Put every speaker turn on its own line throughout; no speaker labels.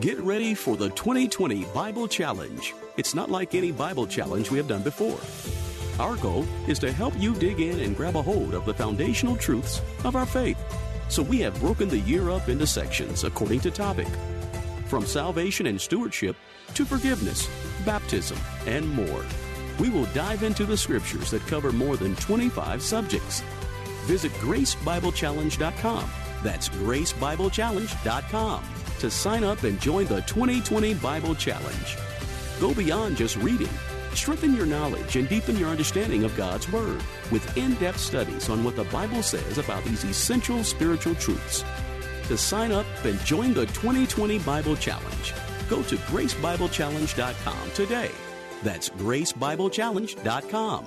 Get ready for the 2020 Bible Challenge. It's not like any Bible challenge we have done before. Our goal is to help you dig in and grab a hold of the foundational truths of our faith. So we have broken the year up into sections according to topic from salvation and stewardship to forgiveness, baptism, and more. We will dive into the scriptures that cover more than 25 subjects. Visit gracebiblechallenge.com. That's gracebiblechallenge.com to sign up and join the 2020 Bible Challenge. Go beyond just reading. Strengthen your knowledge and deepen your understanding of God's Word with in depth studies on what the Bible says about these essential spiritual truths. To sign up and join the 2020 Bible Challenge, go to gracebiblechallenge.com today. That's gracebiblechallenge.com.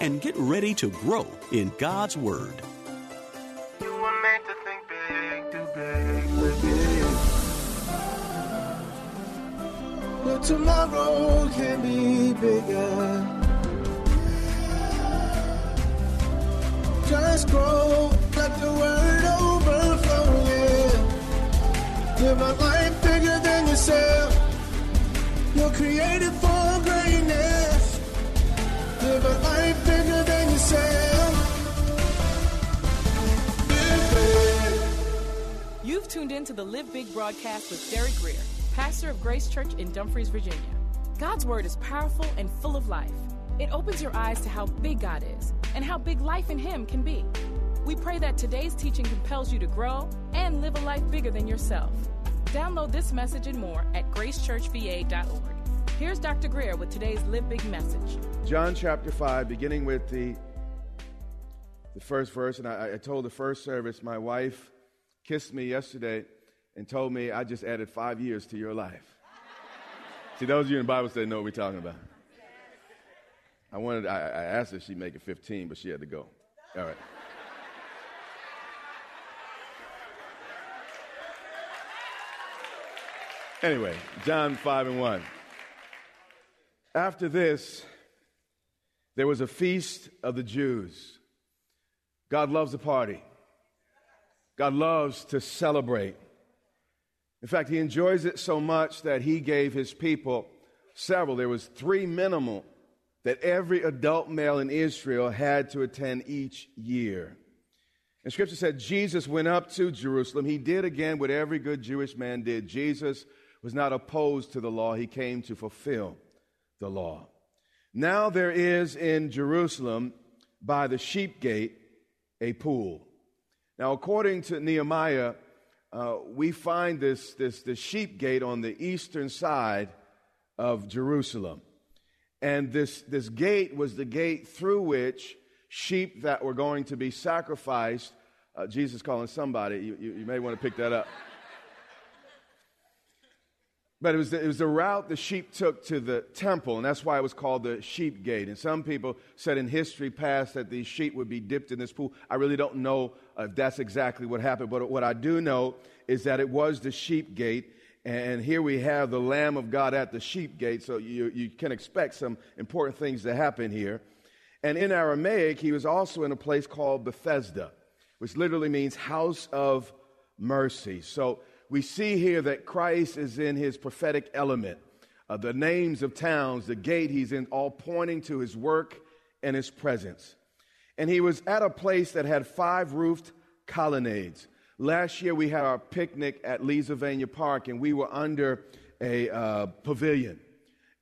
And get ready to grow in God's Word.
Tomorrow can be bigger. Just grow, let the word overflow. Live a life bigger than yourself. You're created for greatness. Live a life bigger than yourself.
You've tuned in to the Live Big broadcast with Derek Grier, pastor of Grace Church in Dumfries, Virginia. God's word is powerful and full of life. It opens your eyes to how big God is and how big life in Him can be. We pray that today's teaching compels you to grow and live a life bigger than yourself. Download this message and more at gracechurchva.org. Here's Dr. Grier with today's Live Big message.
John chapter 5, beginning with the, the first verse. And I, I told the first service, my wife kissed me yesterday and told me I just added five years to your life. See, those of you in the Bible study know what we're talking about. I wanted, I, I asked if she'd make it 15, but she had to go. All right. Anyway, John 5 and 1. After this, there was a feast of the Jews. God loves a party. God loves to celebrate. In fact, he enjoys it so much that he gave his people several. There was three minimal that every adult male in Israel had to attend each year. And scripture said Jesus went up to Jerusalem. He did again what every good Jewish man did. Jesus was not opposed to the law, he came to fulfill the law. Now there is in Jerusalem by the sheep gate a pool. Now, according to Nehemiah, uh, we find this, this, this sheep gate on the eastern side of Jerusalem. And this, this gate was the gate through which sheep that were going to be sacrificed, uh, Jesus calling somebody, you, you, you may want to pick that up. But it was, the, it was the route the sheep took to the temple, and that's why it was called the sheep gate. And some people said in history past that these sheep would be dipped in this pool. I really don't know if that's exactly what happened, but what I do know is that it was the sheep gate. And here we have the Lamb of God at the sheep gate, so you, you can expect some important things to happen here. And in Aramaic, he was also in a place called Bethesda, which literally means house of mercy. So we see here that Christ is in his prophetic element. Uh, the names of towns, the gate he's in, all pointing to his work and his presence. And he was at a place that had five roofed colonnades. Last year we had our picnic at Leesylvania Park, and we were under a uh, pavilion.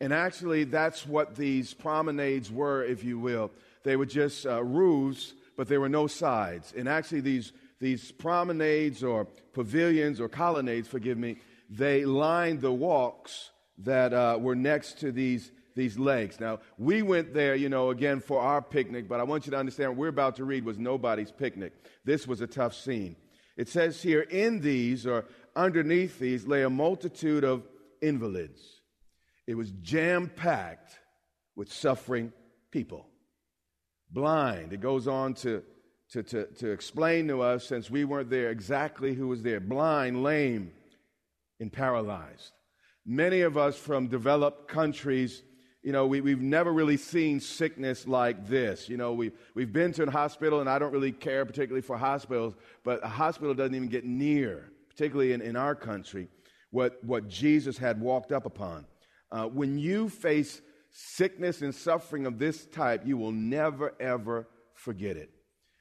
And actually, that's what these promenades were, if you will. They were just uh, roofs, but there were no sides. And actually, these these promenades or pavilions or colonnades, forgive me, they lined the walks that uh, were next to these, these lakes. Now, we went there, you know, again for our picnic, but I want you to understand what we're about to read was nobody's picnic. This was a tough scene. It says here, in these or underneath these lay a multitude of invalids. It was jam packed with suffering people. Blind. It goes on to, to, to, to explain to us, since we weren't there, exactly who was there blind, lame, and paralyzed. Many of us from developed countries you know, we, we've never really seen sickness like this. You know, we, we've been to a hospital, and I don't really care particularly for hospitals, but a hospital doesn't even get near, particularly in, in our country, what, what Jesus had walked up upon. Uh, when you face sickness and suffering of this type, you will never, ever forget it.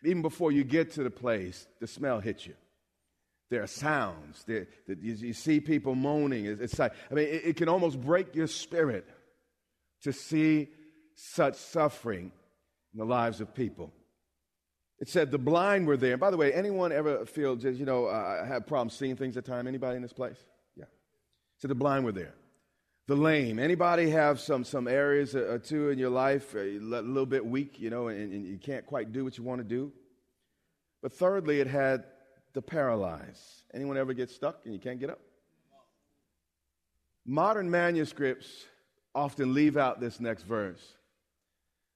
Even before you get to the place, the smell hits you. There are sounds. There, you, see people moaning. It's, it's like, I mean, it, it can almost break your spirit to see such suffering in the lives of people. It said the blind were there. And by the way, anyone ever feel just, you know, uh, have problems seeing things at time? Anybody in this place? Yeah. So the blind were there. The lame. Anybody have some, some areas or two in your life a little bit weak, you know, and, and you can't quite do what you want to do? But thirdly, it had the paralyzed. Anyone ever get stuck and you can't get up? Modern manuscripts often leave out this next verse.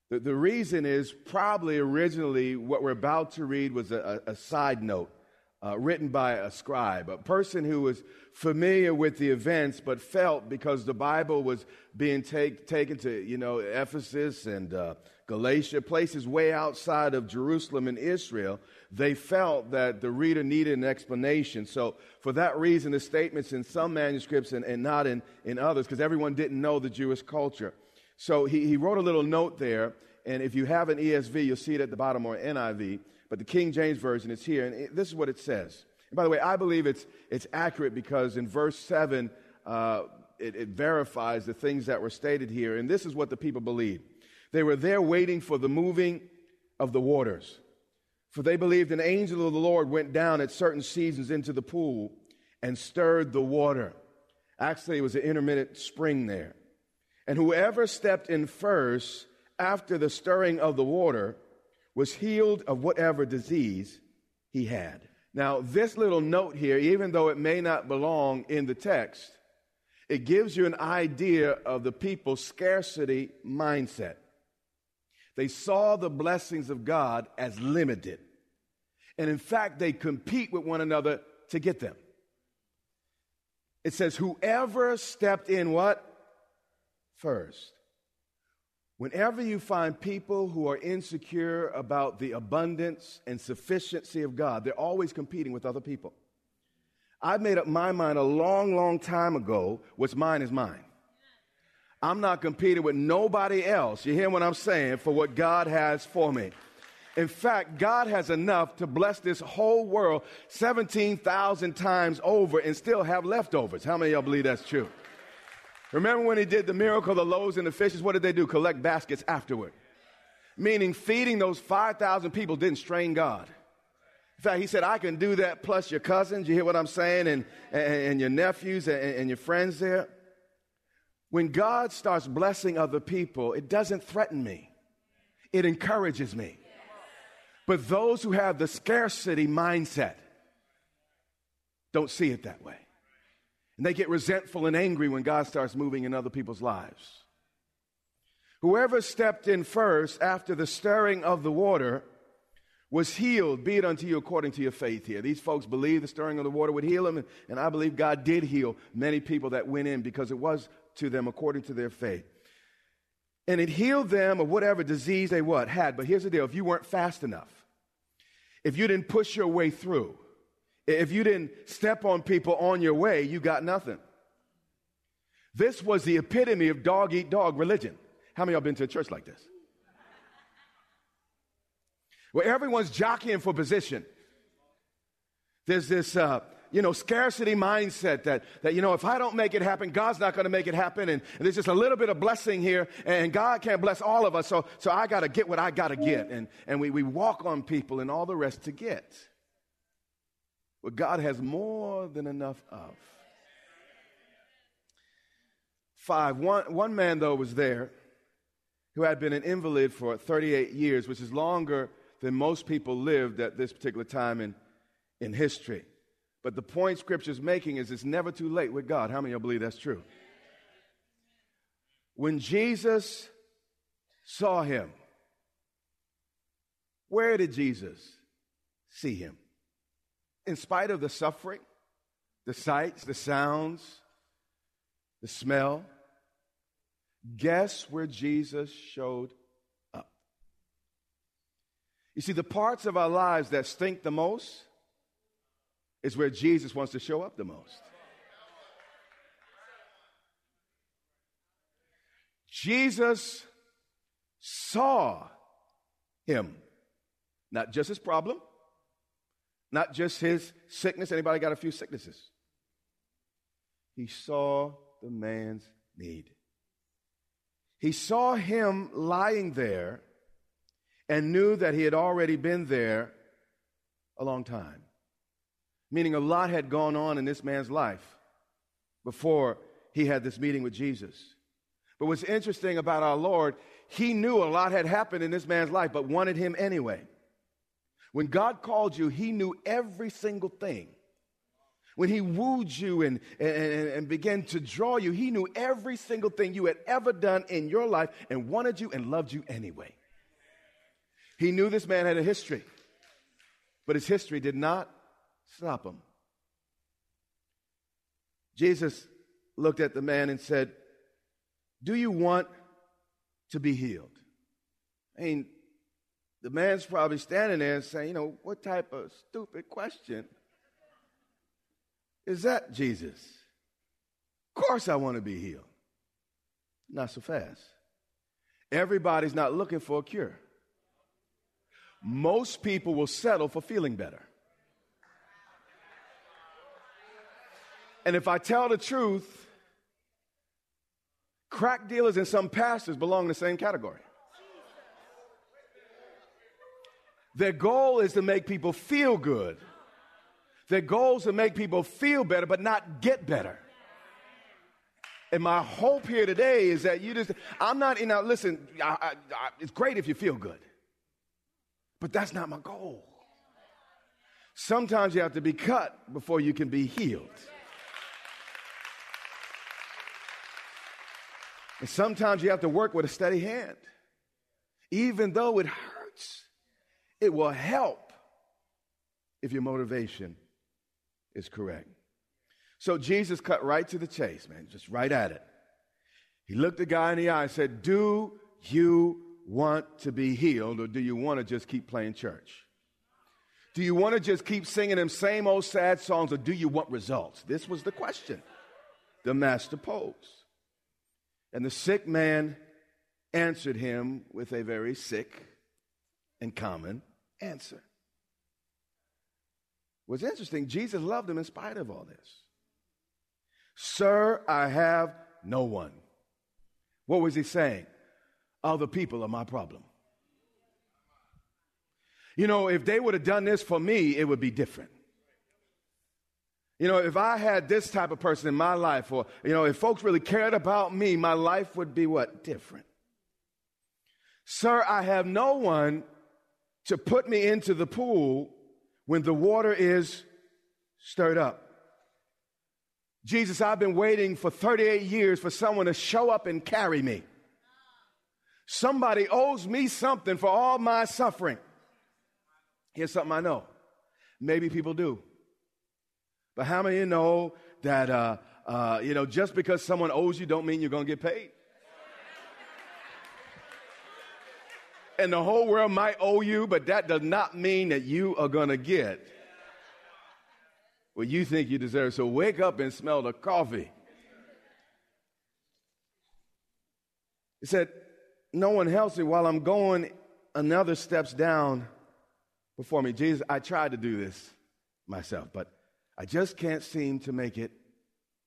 The, the reason is probably originally what we're about to read was a, a, a side note uh, written by a scribe, a person who was familiar with the events, but felt because the Bible was being take, taken to, you know, Ephesus and uh, Galatia, places way outside of Jerusalem and Israel, they felt that the reader needed an explanation. So, for that reason, the statements in some manuscripts and, and not in, in others, because everyone didn't know the Jewish culture. So, he, he wrote a little note there, and if you have an ESV, you'll see it at the bottom or NIV but the King James Version is here, and it, this is what it says. And by the way, I believe it's, it's accurate because in verse 7, uh, it, it verifies the things that were stated here. And this is what the people believed they were there waiting for the moving of the waters. For they believed an angel of the Lord went down at certain seasons into the pool and stirred the water. Actually, it was an intermittent spring there. And whoever stepped in first after the stirring of the water was healed of whatever disease he had. Now, this little note here, even though it may not belong in the text, it gives you an idea of the people's scarcity mindset. They saw the blessings of God as limited. And in fact, they compete with one another to get them. It says, whoever stepped in what? First. Whenever you find people who are insecure about the abundance and sufficiency of God, they're always competing with other people. I made up my mind a long, long time ago what's mine is mine. I'm not competing with nobody else. You hear what I'm saying? For what God has for me. In fact, God has enough to bless this whole world 17,000 times over and still have leftovers. How many of y'all believe that's true? Remember when he did the miracle, the loaves and the fishes? What did they do? Collect baskets afterward. Meaning feeding those 5,000 people didn't strain God. In fact, he said, I can do that plus your cousins. You hear what I'm saying? And, and, and your nephews and, and your friends there. When God starts blessing other people, it doesn't threaten me, it encourages me. But those who have the scarcity mindset don't see it that way. And they get resentful and angry when God starts moving in other people's lives. Whoever stepped in first after the stirring of the water was healed, be it unto you according to your faith here. These folks believed the stirring of the water would heal them, and, and I believe God did heal many people that went in because it was to them according to their faith. And it healed them of whatever disease they what had. But here's the deal: if you weren't fast enough, if you didn't push your way through, if you didn't step on people on your way, you got nothing. This was the epitome of dog eat dog religion. How many of y'all been to a church like this? Where everyone's jockeying for position. There's this, uh, you know, scarcity mindset that, that, you know, if I don't make it happen, God's not going to make it happen. And, and, there's just a little bit of blessing here, and God can't bless all of us. So, so I got to get what I got to get. And, and we, we walk on people and all the rest to get what God has more than enough of. Five, one, one man, though, was there who had been an invalid for 38 years, which is longer than most people lived at this particular time in, in history. But the point Scripture's making is it's never too late with God. How many of you believe that's true? When Jesus saw him, where did Jesus see him? In spite of the suffering, the sights, the sounds, the smell, guess where Jesus showed up? You see, the parts of our lives that stink the most is where Jesus wants to show up the most. Jesus saw him, not just his problem, not just his sickness. Anybody got a few sicknesses? He saw the man's need. He saw him lying there and knew that he had already been there a long time meaning a lot had gone on in this man's life before he had this meeting with Jesus. But what's interesting about our Lord, he knew a lot had happened in this man's life, but wanted him anyway. When God called you, he knew every single thing. When he wooed you and, and, and began to draw you, he knew every single thing you had ever done in your life and wanted you and loved you anyway. He knew this man had a history, but his history did not Stop him. Jesus looked at the man and said, Do you want to be healed? I mean, the man's probably standing there and saying, You know, what type of stupid question is that, Jesus? Of course I want to be healed. Not so fast. Everybody's not looking for a cure. Most people will settle for feeling better. And if I tell the truth, crack dealers and some pastors belong in the same category. Their goal is to make people feel good. Their goal is to make people feel better, but not get better. And my hope here today is that you just, I'm not, you know, listen, I, I, I, it's great if you feel good, but that's not my goal. Sometimes you have to be cut before you can be healed. And sometimes you have to work with a steady hand. Even though it hurts, it will help if your motivation is correct. So Jesus cut right to the chase, man, just right at it. He looked the guy in the eye and said, Do you want to be healed or do you want to just keep playing church? Do you want to just keep singing them same old sad songs or do you want results? This was the question the master posed. And the sick man answered him with a very sick and common answer. What's interesting, Jesus loved him in spite of all this. Sir, I have no one. What was he saying? Other people are my problem. You know, if they would have done this for me, it would be different. You know, if I had this type of person in my life, or, you know, if folks really cared about me, my life would be what? Different. Sir, I have no one to put me into the pool when the water is stirred up. Jesus, I've been waiting for 38 years for someone to show up and carry me. Somebody owes me something for all my suffering. Here's something I know. Maybe people do. But how many you know that, uh, uh, you know, just because someone owes you don't mean you're going to get paid? And the whole world might owe you, but that does not mean that you are going to get what you think you deserve. So wake up and smell the coffee. He said, No one helps me while I'm going another steps down before me. Jesus, I tried to do this myself, but I just can't seem to make it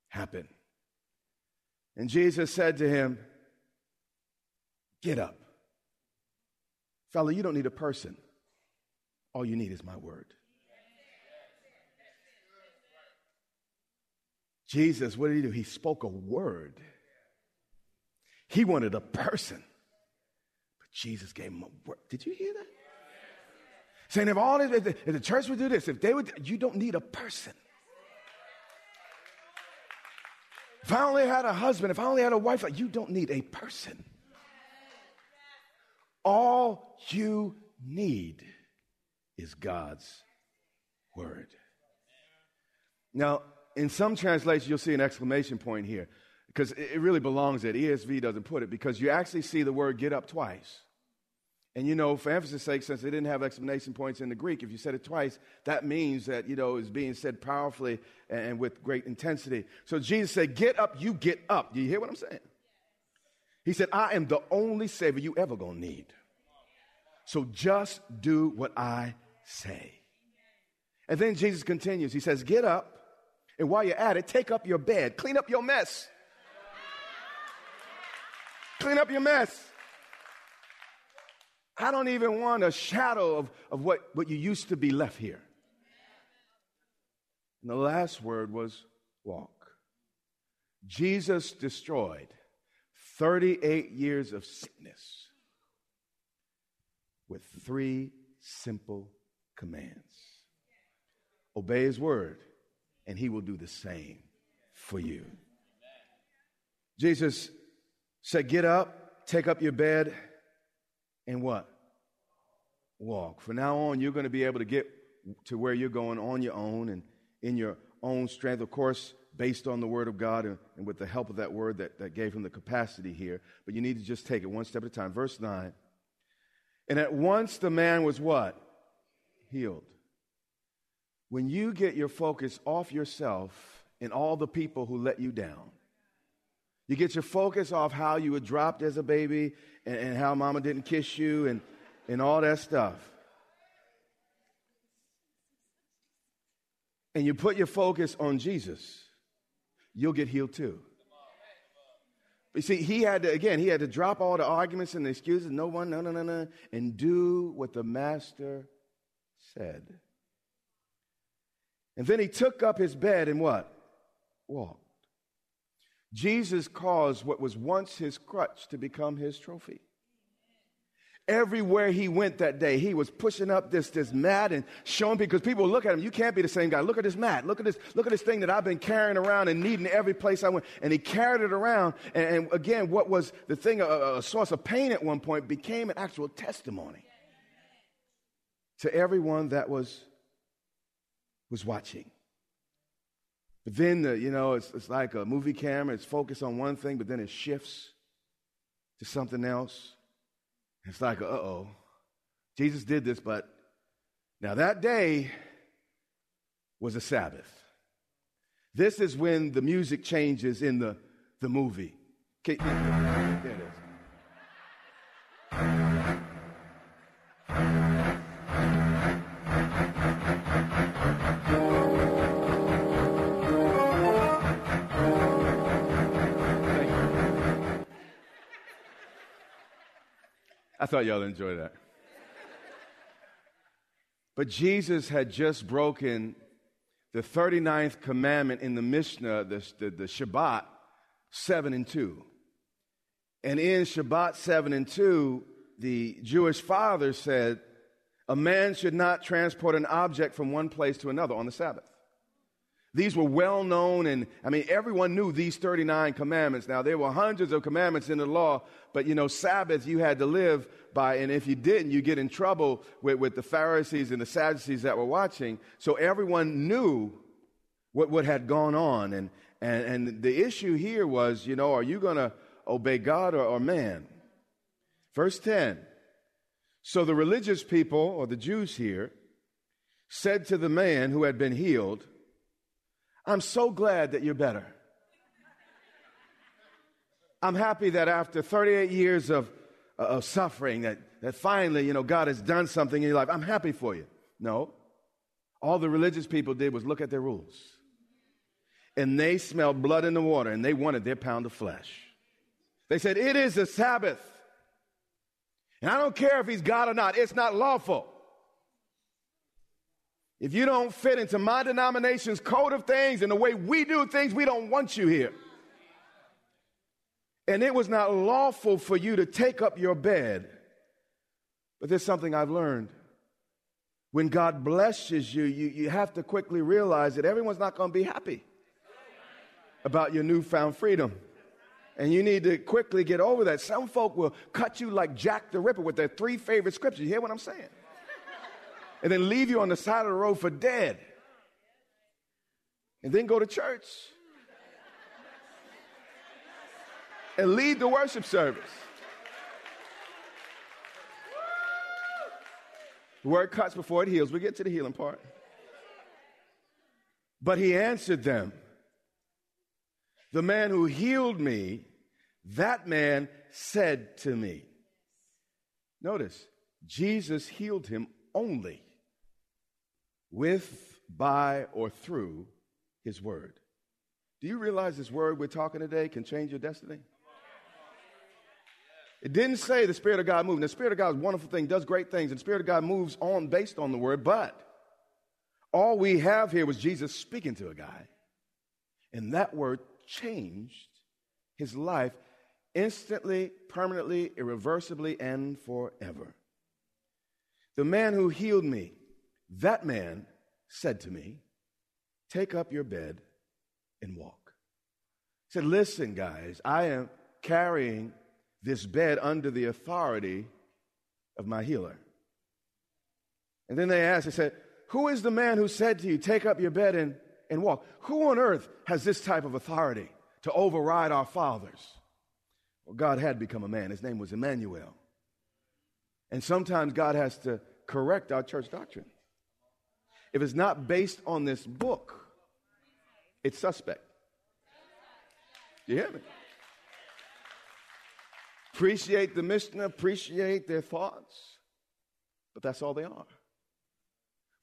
happen. And Jesus said to him, Get up. Fella, you don't need a person. All you need is my word. Jesus, what did he do? He spoke a word. He wanted a person, but Jesus gave him a word. Did you hear that? Saying if all this, if the, if the church would do this, if they would, you don't need a person. If I only had a husband, if I only had a wife, you don't need a person. All you need is God's word. Now, in some translations, you'll see an exclamation point here because it really belongs there. ESV doesn't put it because you actually see the word get up twice. And you know, for emphasis sake, since they didn't have exclamation points in the Greek, if you said it twice, that means that, you know, it's being said powerfully and with great intensity. So Jesus said, Get up, you get up. Do you hear what I'm saying? He said, I am the only Savior you ever gonna need. So just do what I say. And then Jesus continues. He says, Get up, and while you're at it, take up your bed, clean up your mess. Clean up your mess. I don't even want a shadow of, of what, what you used to be left here. And the last word was walk. Jesus destroyed 38 years of sickness with three simple commands obey his word, and he will do the same for you. Jesus said, Get up, take up your bed, and what? Walk. From now on, you're going to be able to get to where you're going on your own and in your own strength, of course, based on the Word of God and, and with the help of that Word that, that gave him the capacity here. But you need to just take it one step at a time. Verse 9. And at once the man was what? Healed. When you get your focus off yourself and all the people who let you down, you get your focus off how you were dropped as a baby and, and how mama didn't kiss you and, and all that stuff. And you put your focus on Jesus, you'll get healed too. But see, he had to, again, he had to drop all the arguments and the excuses, no one, no, no, no, no, and do what the master said. And then he took up his bed and what? Walked. Jesus caused what was once his crutch to become his trophy. Everywhere he went that day, he was pushing up this, this mat and showing people, because people look at him, you can't be the same guy. Look at this mat. Look at this, look at this thing that I've been carrying around and needing every place I went. And he carried it around. And, and again, what was the thing, a, a source of pain at one point, became an actual testimony to everyone that was, was watching. But then, the, you know, it's, it's like a movie camera. It's focused on one thing, but then it shifts to something else. It's like, uh oh, Jesus did this, but now that day was a Sabbath. This is when the music changes in the, the movie. Okay, there it is. I thought y'all enjoy that. But Jesus had just broken the 39th commandment in the Mishnah, the, the, the, Shabbat 7 and 2. And in Shabbat 7 and 2, the Jewish father said, a man should not transport an object from one place to another on the Sabbath. These were well known, and I mean, everyone knew these 39 commandments. Now, there were hundreds of commandments in the law, but you know, Sabbath you had to live by, and if you didn't, you get in trouble with, with the Pharisees and the Sadducees that were watching. So everyone knew what, what had gone on. And, and, and the issue here was, you know, are you going to obey God or, or man? Verse 10. So the religious people, or the Jews here, said to the man who had been healed, I'm so glad that you're better. I'm happy that after 38 years of, uh, of suffering, that, that finally, you know, God has done something in your life. I'm happy for you. No. All the religious people did was look at their rules. And they smelled blood in the water and they wanted their pound of flesh. They said, It is a Sabbath. And I don't care if he's God or not, it's not lawful. If you don't fit into my denomination's code of things and the way we do things, we don't want you here. And it was not lawful for you to take up your bed. But there's something I've learned. when God blesses you, you, you have to quickly realize that everyone's not going to be happy about your newfound freedom. And you need to quickly get over that. Some folk will cut you like Jack the Ripper with their three favorite scriptures. You hear what I'm saying? And then leave you on the side of the road for dead. And then go to church and lead the worship service. The word cuts before it heals. We get to the healing part. But he answered them, The man who healed me, that man said to me. Notice, Jesus healed him only with, by, or through his word. Do you realize this word we're talking today can change your destiny? It didn't say the Spirit of God moved. The Spirit of God is a wonderful thing, does great things, and the Spirit of God moves on based on the word, but all we have here was Jesus speaking to a guy, and that word changed his life instantly, permanently, irreversibly, and forever. The man who healed me, that man said to me, Take up your bed and walk. He said, Listen, guys, I am carrying this bed under the authority of my healer. And then they asked, they said, Who is the man who said to you, Take up your bed and, and walk? Who on earth has this type of authority to override our fathers? Well, God had become a man. His name was Emmanuel. And sometimes God has to correct our church doctrine. If it's not based on this book, it's suspect. Do You hear me? Appreciate the Mishnah, appreciate their thoughts, but that's all they are.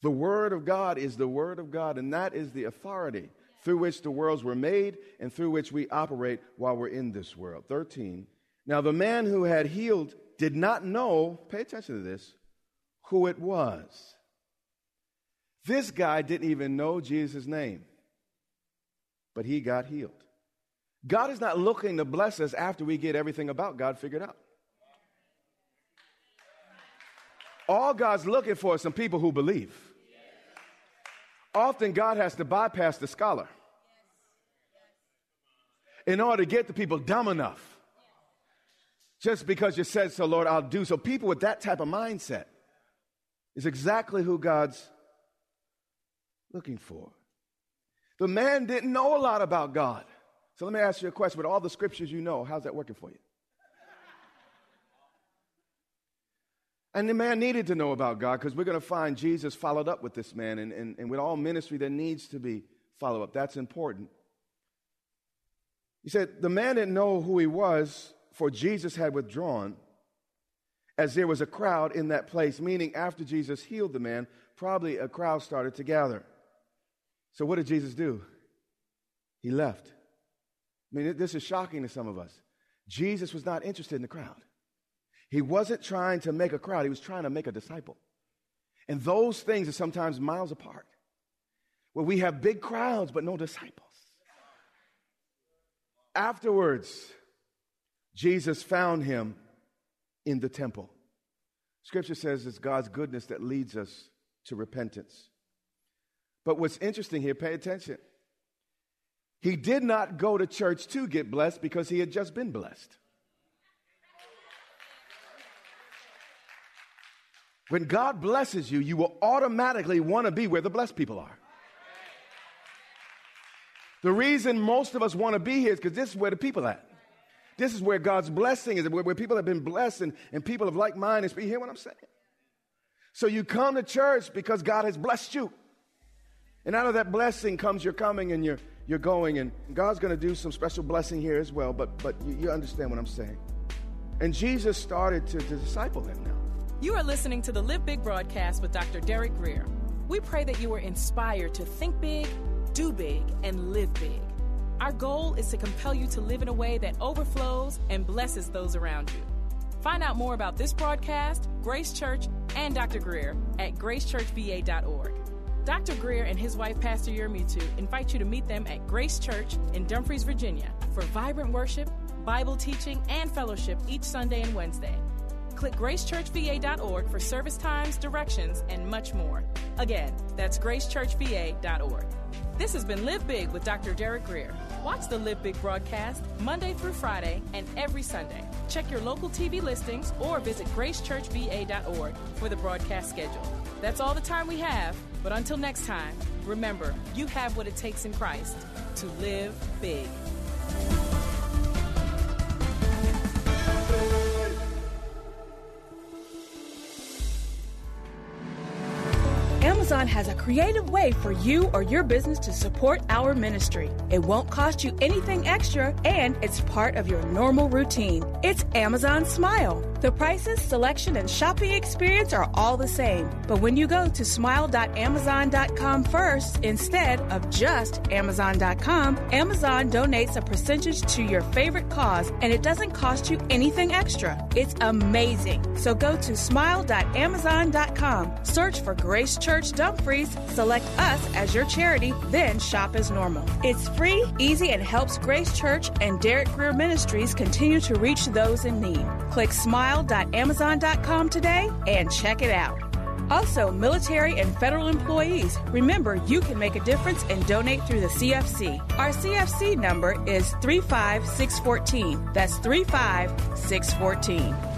The Word of God is the Word of God, and that is the authority through which the worlds were made and through which we operate while we're in this world. 13. Now, the man who had healed did not know, pay attention to this, who it was. This guy didn't even know Jesus' name, but he got healed. God is not looking to bless us after we get everything about God figured out. All God's looking for is some people who believe. Often God has to bypass the scholar in order to get the people dumb enough. Just because you said so, Lord, I'll do so. People with that type of mindset is exactly who God's looking for. The man didn't know a lot about God. So let me ask you a question. With all the scriptures you know, how's that working for you? And the man needed to know about God because we're going to find Jesus followed up with this man. And, and, and with all ministry, there needs to be follow up. That's important. He said, The man didn't know who he was, for Jesus had withdrawn as there was a crowd in that place, meaning after Jesus healed the man, probably a crowd started to gather. So what did Jesus do? He left. I mean, this is shocking to some of us. Jesus was not interested in the crowd. He wasn't trying to make a crowd, he was trying to make a disciple. And those things are sometimes miles apart, where we have big crowds but no disciples. Afterwards, Jesus found him in the temple. Scripture says it's God's goodness that leads us to repentance. But what's interesting here, pay attention. He did not go to church to get blessed because he had just been blessed. When God blesses you, you will automatically want to be where the blessed people are. The reason most of us want to be here is because this is where the people at. This is where God's blessing is, where, where people have been blessed and, and people of like mind. You hear what I'm saying? So you come to church because God has blessed you. And out of that blessing comes your coming and your, you're going, and God's going to do some special blessing here as well, but, but you, you understand what I'm saying. And Jesus started to, to disciple him now.
You are listening to the Live Big broadcast with Dr. Derek Grier. We pray that you are inspired to think big, do big, and live big. Our goal is to compel you to live in a way that overflows and blesses those around you. Find out more about this broadcast, Grace Church, and Dr. Grier at gracechurchva.org. Dr. Grier and his wife, Pastor Yermutu, invite you to meet them at Grace Church in Dumfries, Virginia, for vibrant worship, Bible teaching, and fellowship each Sunday and Wednesday. click gracechurchva.org for service times, directions, and much more. Again, that's gracechurchva.org. This has been Live Big with Dr. Derek Grier. Watch the Live Big broadcast Monday through Friday and every Sunday. Check your local TV listings or visit gracechurchva.org for the broadcast schedule. That's all the time we have, but until next time, remember, you have what it takes in Christ to live big.
Amazon has a creative way for you or your business to support our ministry. It won't cost you anything extra, and it's part of your normal routine. It's Amazon Smile. The prices, selection, and shopping experience are all the same. But when you go to smile.amazon.com first instead of just amazon.com, Amazon donates a percentage to your favorite cause and it doesn't cost you anything extra. It's amazing. So go to smile.amazon.com, search for Grace Church Dumfries, select us as your charity, then shop as normal. It's free, easy, and helps Grace Church and Derek Grier Ministries continue to reach those in need. Click smile.amazon.com today and check it out. Also, military and federal employees, remember you can make a difference and donate through the CFC. Our CFC number is 35614. That's 35614.